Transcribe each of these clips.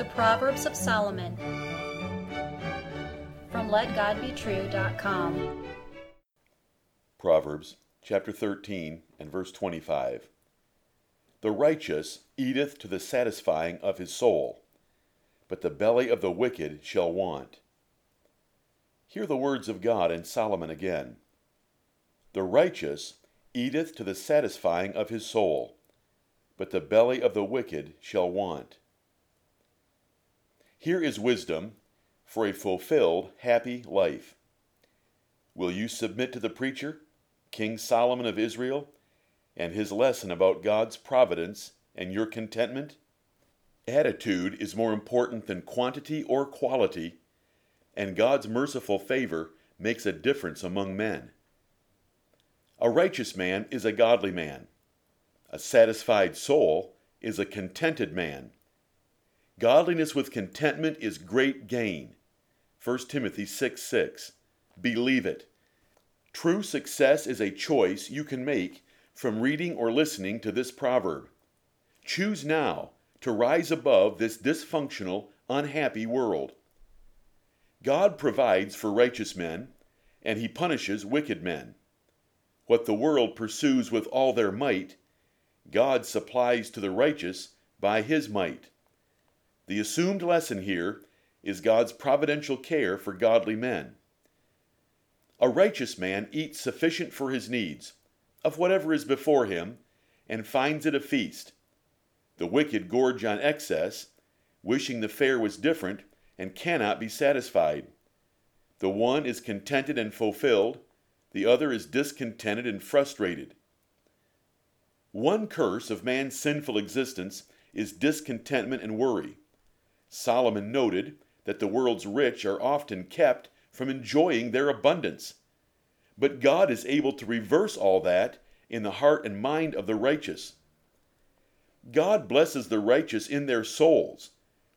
The Proverbs of Solomon from LetGodBetrue.com. Proverbs chapter 13 and verse 25. The righteous eateth to the satisfying of his soul, but the belly of the wicked shall want. Hear the words of God and Solomon again. The righteous eateth to the satisfying of his soul, but the belly of the wicked shall want. Here is wisdom for a fulfilled, happy life. Will you submit to the preacher, King Solomon of Israel, and his lesson about God's providence and your contentment? Attitude is more important than quantity or quality, and God's merciful favor makes a difference among men. A righteous man is a godly man. A satisfied soul is a contented man. Godliness with contentment is great gain. 1 Timothy 6 6. Believe it. True success is a choice you can make from reading or listening to this proverb. Choose now to rise above this dysfunctional, unhappy world. God provides for righteous men, and he punishes wicked men. What the world pursues with all their might, God supplies to the righteous by his might. The assumed lesson here is God's providential care for godly men. A righteous man eats sufficient for his needs, of whatever is before him, and finds it a feast. The wicked gorge on excess, wishing the fare was different, and cannot be satisfied. The one is contented and fulfilled, the other is discontented and frustrated. One curse of man's sinful existence is discontentment and worry. Solomon noted that the world's rich are often kept from enjoying their abundance. But God is able to reverse all that in the heart and mind of the righteous. God blesses the righteous in their souls,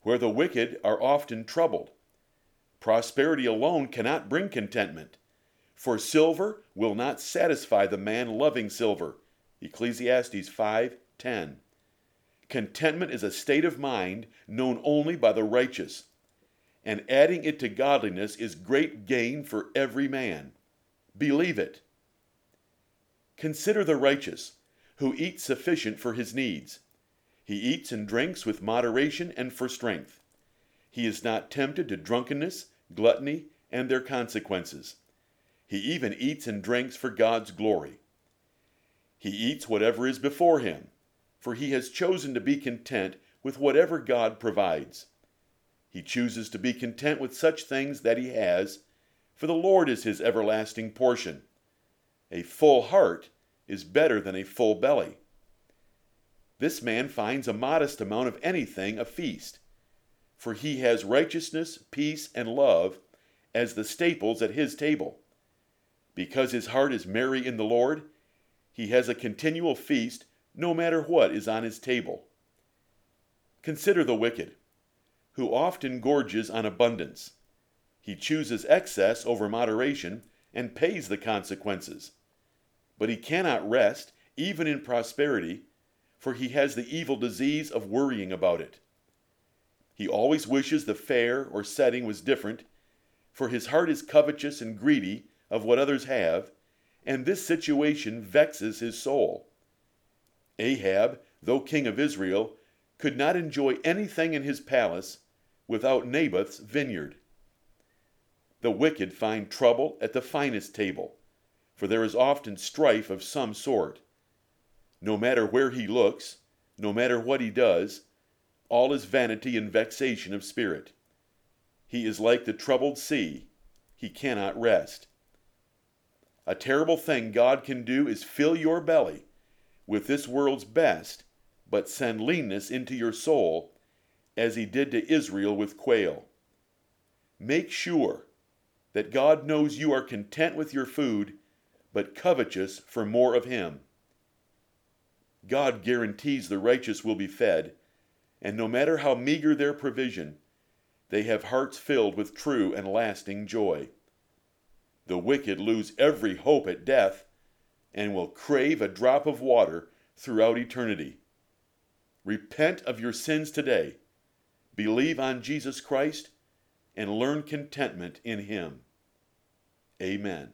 where the wicked are often troubled. Prosperity alone cannot bring contentment, for silver will not satisfy the man loving silver. Ecclesiastes 5:10. Contentment is a state of mind known only by the righteous and adding it to godliness is great gain for every man. Believe it. Consider the righteous, who eats sufficient for his needs. He eats and drinks with moderation and for strength. He is not tempted to drunkenness, gluttony, and their consequences. He even eats and drinks for God's glory. He eats whatever is before him, for he has chosen to be content with whatever God provides. He chooses to be content with such things that he has, for the Lord is his everlasting portion. A full heart is better than a full belly. This man finds a modest amount of anything a feast, for he has righteousness, peace, and love as the staples at his table. Because his heart is merry in the Lord, he has a continual feast no matter what is on his table. Consider the wicked who often gorges on abundance. He chooses excess over moderation and pays the consequences. But he cannot rest, even in prosperity, for he has the evil disease of worrying about it. He always wishes the fare or setting was different, for his heart is covetous and greedy of what others have, and this situation vexes his soul. Ahab, though king of Israel, could not enjoy anything in his palace without Naboth's vineyard. The wicked find trouble at the finest table, for there is often strife of some sort. No matter where he looks, no matter what he does, all is vanity and vexation of spirit. He is like the troubled sea, he cannot rest. A terrible thing God can do is fill your belly with this world's best, but send leanness into your soul as he did to Israel with quail. Make sure that God knows you are content with your food, but covetous for more of Him. God guarantees the righteous will be fed, and no matter how meager their provision, they have hearts filled with true and lasting joy. The wicked lose every hope at death and will crave a drop of water throughout eternity. Repent of your sins today believe on Jesus Christ, and learn contentment in Him. Amen.